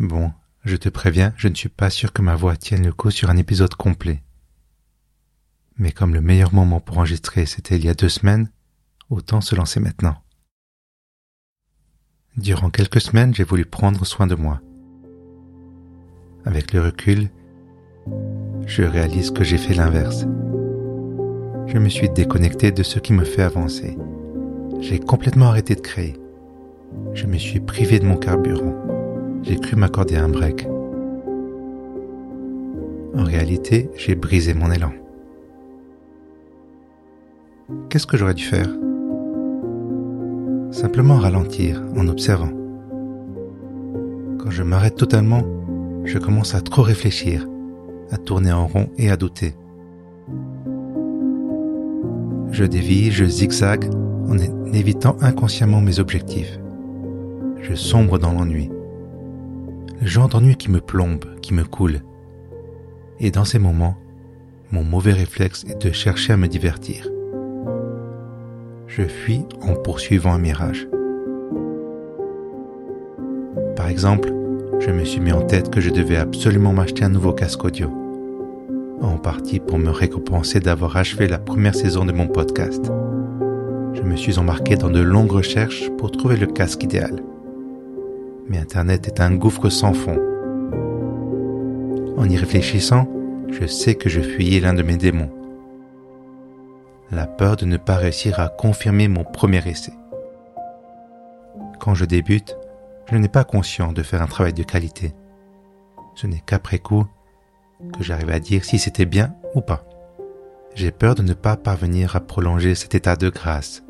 Bon, je te préviens, je ne suis pas sûr que ma voix tienne le coup sur un épisode complet. Mais comme le meilleur moment pour enregistrer c'était il y a deux semaines, autant se lancer maintenant. Durant quelques semaines, j'ai voulu prendre soin de moi. Avec le recul, je réalise que j'ai fait l'inverse. Je me suis déconnecté de ce qui me fait avancer. J'ai complètement arrêté de créer. Je me suis privé de mon carburant. J'ai cru m'accorder un break. En réalité, j'ai brisé mon élan. Qu'est-ce que j'aurais dû faire? Simplement ralentir en observant. Quand je m'arrête totalement, je commence à trop réfléchir, à tourner en rond et à douter. Je dévie, je zigzague en évitant inconsciemment mes objectifs. Je sombre dans l'ennui. Genre d'ennui qui me plombe, qui me coule. Et dans ces moments, mon mauvais réflexe est de chercher à me divertir. Je fuis en poursuivant un mirage. Par exemple, je me suis mis en tête que je devais absolument m'acheter un nouveau casque audio. En partie pour me récompenser d'avoir achevé la première saison de mon podcast. Je me suis embarqué dans de longues recherches pour trouver le casque idéal. Mais Internet est un gouffre sans fond. En y réfléchissant, je sais que je fuyais l'un de mes démons. La peur de ne pas réussir à confirmer mon premier essai. Quand je débute, je n'ai pas conscience de faire un travail de qualité. Ce n'est qu'après coup que j'arrive à dire si c'était bien ou pas. J'ai peur de ne pas parvenir à prolonger cet état de grâce.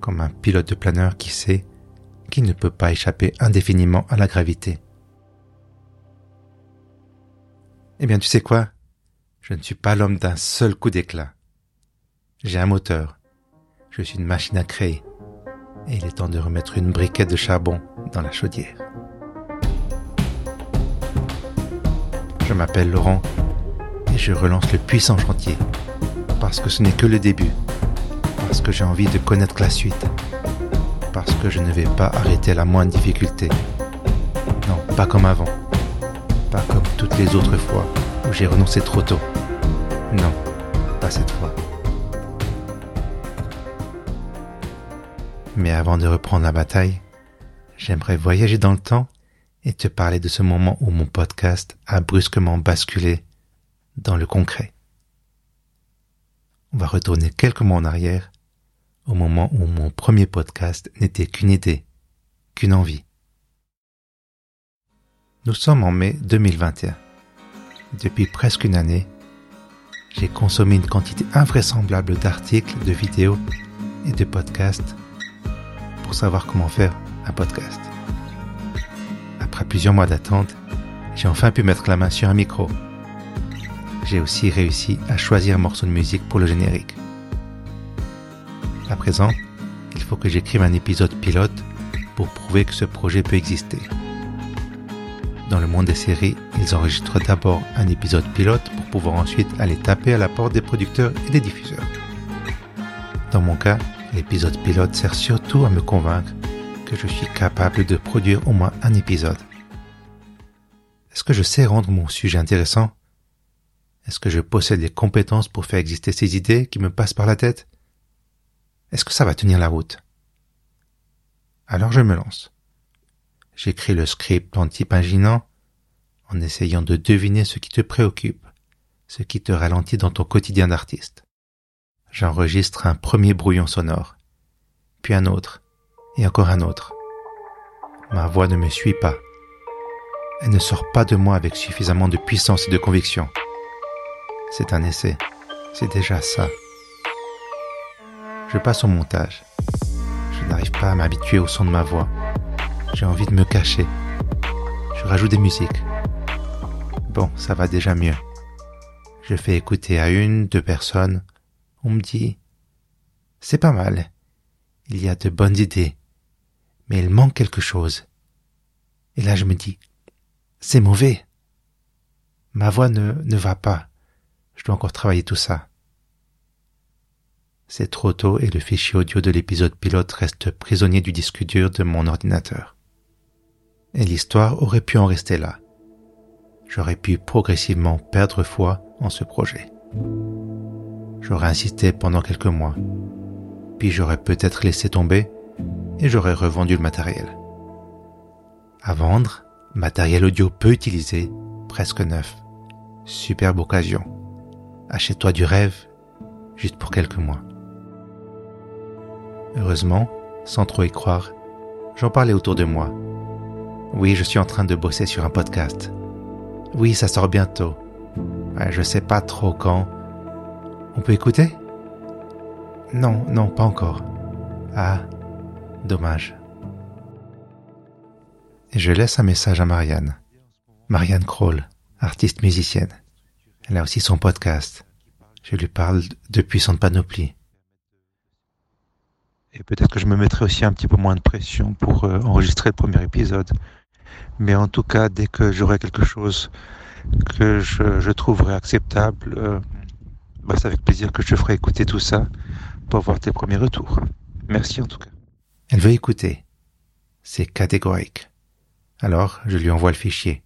Comme un pilote de planeur qui sait qu'il ne peut pas échapper indéfiniment à la gravité. Eh bien, tu sais quoi? Je ne suis pas l'homme d'un seul coup d'éclat. J'ai un moteur. Je suis une machine à créer et il est temps de remettre une briquette de charbon dans la chaudière. Je m'appelle Laurent et je relance le puissant chantier parce que ce n'est que le début, parce que j'ai envie de connaître la suite, parce que je ne vais pas arrêter la moindre difficulté. Non, pas comme avant, pas comme toutes les autres fois où j'ai renoncé trop tôt. Non, pas cette fois. Mais avant de reprendre la bataille, j'aimerais voyager dans le temps et te parler de ce moment où mon podcast a brusquement basculé dans le concret. On va retourner quelques mois en arrière, au moment où mon premier podcast n'était qu'une idée, qu'une envie. Nous sommes en mai 2021. Depuis presque une année, j'ai consommé une quantité invraisemblable d'articles, de vidéos et de podcasts savoir comment faire un podcast. Après plusieurs mois d'attente, j'ai enfin pu mettre la main sur un micro. J'ai aussi réussi à choisir un morceau de musique pour le générique. À présent, il faut que j'écrive un épisode pilote pour prouver que ce projet peut exister. Dans le monde des séries, ils enregistrent d'abord un épisode pilote pour pouvoir ensuite aller taper à la porte des producteurs et des diffuseurs. Dans mon cas, L'épisode pilote sert surtout à me convaincre que je suis capable de produire au moins un épisode. Est-ce que je sais rendre mon sujet intéressant? Est-ce que je possède les compétences pour faire exister ces idées qui me passent par la tête? Est-ce que ça va tenir la route? Alors je me lance. J'écris le script en type imaginant, en essayant de deviner ce qui te préoccupe, ce qui te ralentit dans ton quotidien d'artiste. J'enregistre un premier brouillon sonore, puis un autre, et encore un autre. Ma voix ne me suit pas. Elle ne sort pas de moi avec suffisamment de puissance et de conviction. C'est un essai. C'est déjà ça. Je passe au montage. Je n'arrive pas à m'habituer au son de ma voix. J'ai envie de me cacher. Je rajoute des musiques. Bon, ça va déjà mieux. Je fais écouter à une, deux personnes, on me dit C'est pas mal. Il y a de bonnes idées. Mais il manque quelque chose. Et là je me dis C'est mauvais. Ma voix ne, ne va pas. Je dois encore travailler tout ça. C'est trop tôt et le fichier audio de l'épisode pilote reste prisonnier du disque dur de mon ordinateur. Et l'histoire aurait pu en rester là. J'aurais pu progressivement perdre foi en ce projet. J'aurais insisté pendant quelques mois, puis j'aurais peut-être laissé tomber et j'aurais revendu le matériel. À vendre, matériel audio peu utilisé, presque neuf. Superbe occasion. Achète-toi du rêve, juste pour quelques mois. Heureusement, sans trop y croire, j'en parlais autour de moi. Oui, je suis en train de bosser sur un podcast. Oui, ça sort bientôt. Je sais pas trop quand. On peut écouter? Non, non, pas encore. Ah, dommage. Je laisse un message à Marianne. Marianne Kroll, artiste musicienne. Elle a aussi son podcast. Je lui parle de puissante panoplie. Et peut-être que je me mettrai aussi un petit peu moins de pression pour euh, enregistrer le premier épisode. Mais en tout cas, dès que j'aurai quelque chose que je, trouverai acceptable, euh, bah, c'est avec plaisir que je te ferai écouter tout ça pour voir tes premiers retours. Merci en tout cas. Elle veut écouter. C'est catégorique. Alors, je lui envoie le fichier.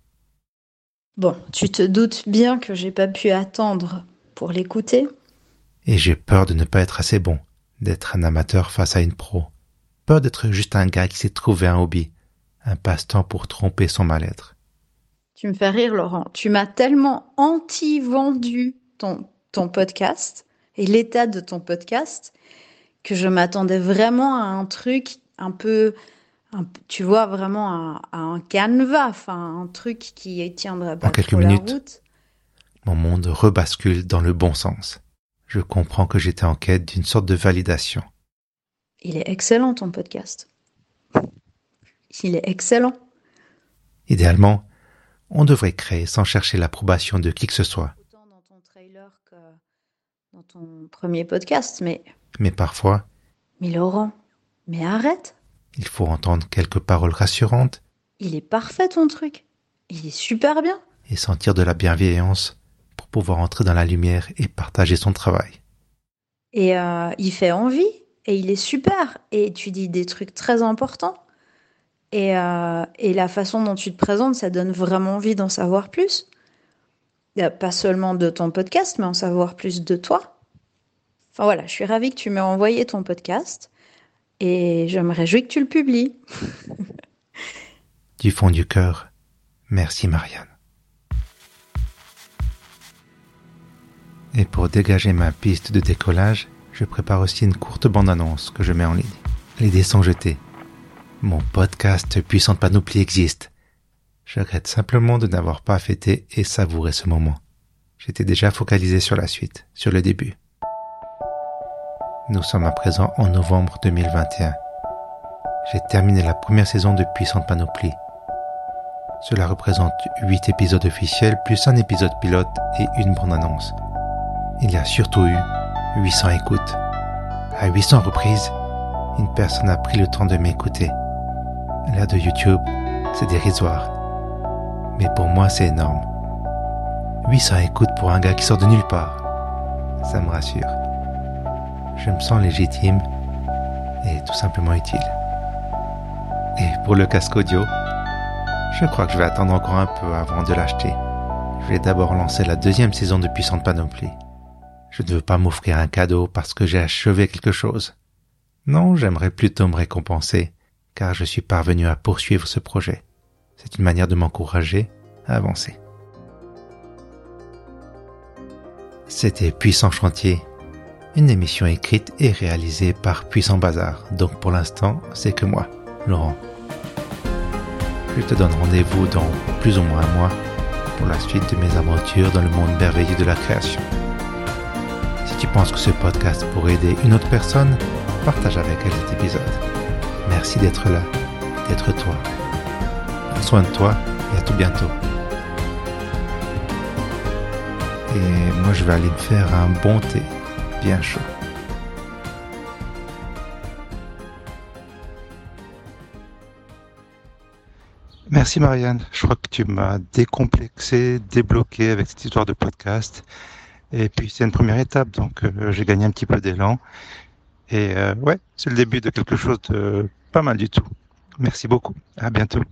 Bon, tu te doutes bien que j'ai pas pu attendre pour l'écouter. Et j'ai peur de ne pas être assez bon, d'être un amateur face à une pro. Peur d'être juste un gars qui s'est trouvé un hobby, un passe-temps pour tromper son mal-être. Tu me fais rire, Laurent. Tu m'as tellement anti-vendu ton, ton podcast et l'état de ton podcast que je m'attendais vraiment à un truc un peu tu vois vraiment un, canevas, enfin un truc qui tiendrait pas en quelques minutes, Mon monde rebascule dans le bon sens. Je comprends que j'étais en quête d'une sorte de validation. Il est excellent ton podcast. Il est excellent. Idéalement, on devrait créer sans chercher l'approbation de qui que ce soit. Autant dans ton trailer que dans ton premier podcast, mais. Mais parfois. Mais Laurent, mais arrête. Il faut entendre quelques paroles rassurantes. Il est parfait ton truc. Il est super bien. Et sentir de la bienveillance pour pouvoir entrer dans la lumière et partager son travail. Et euh, il fait envie. Et il est super. Et tu dis des trucs très importants. Et, euh, et la façon dont tu te présentes, ça donne vraiment envie d'en savoir plus. Pas seulement de ton podcast, mais en savoir plus de toi. Enfin voilà, je suis ravie que tu m'aies envoyé ton podcast. Et je me réjouis que tu le publies. du fond du cœur, merci Marianne. Et pour dégager ma piste de décollage, je prépare aussi une courte bande-annonce que je mets en ligne. Les dés sont jetés. Mon podcast Puissante Panoplie existe. Je regrette simplement de n'avoir pas fêté et savouré ce moment. J'étais déjà focalisé sur la suite, sur le début. Nous sommes à présent en novembre 2021. J'ai terminé la première saison de Puissante Panoplie. Cela représente 8 épisodes officiels plus un épisode pilote et une bande-annonce. Il y a surtout eu 800 écoutes. À 800 reprises, une personne a pris le temps de m'écouter. L'air de YouTube, c'est dérisoire. Mais pour moi, c'est énorme. 800 écoutes pour un gars qui sort de nulle part. Ça me rassure je me sens légitime et tout simplement utile. Et pour le casque audio, je crois que je vais attendre encore un peu avant de l'acheter. Je vais d'abord lancer la deuxième saison de Puissante Panoplie. Je ne veux pas m'offrir un cadeau parce que j'ai achevé quelque chose. Non, j'aimerais plutôt me récompenser, car je suis parvenu à poursuivre ce projet. C'est une manière de m'encourager à avancer. C'était Puissant Chantier une émission écrite et réalisée par Puissant Bazar. Donc pour l'instant, c'est que moi, Laurent. Je te donne rendez-vous dans plus ou moins un mois pour la suite de mes aventures dans le monde merveilleux de la création. Penses que ce podcast pourrait aider une autre personne, partage avec elle cet épisode. Merci d'être là, d'être toi. Prends soin de toi et à tout bientôt. Et moi je vais aller me faire un bon thé bien chaud. Merci Marianne. Je crois que tu m'as décomplexé, débloqué avec cette histoire de podcast. Et puis c'est une première étape, donc euh, j'ai gagné un petit peu d'élan. Et euh, ouais, c'est le début de quelque chose de pas mal du tout. Merci beaucoup. À bientôt.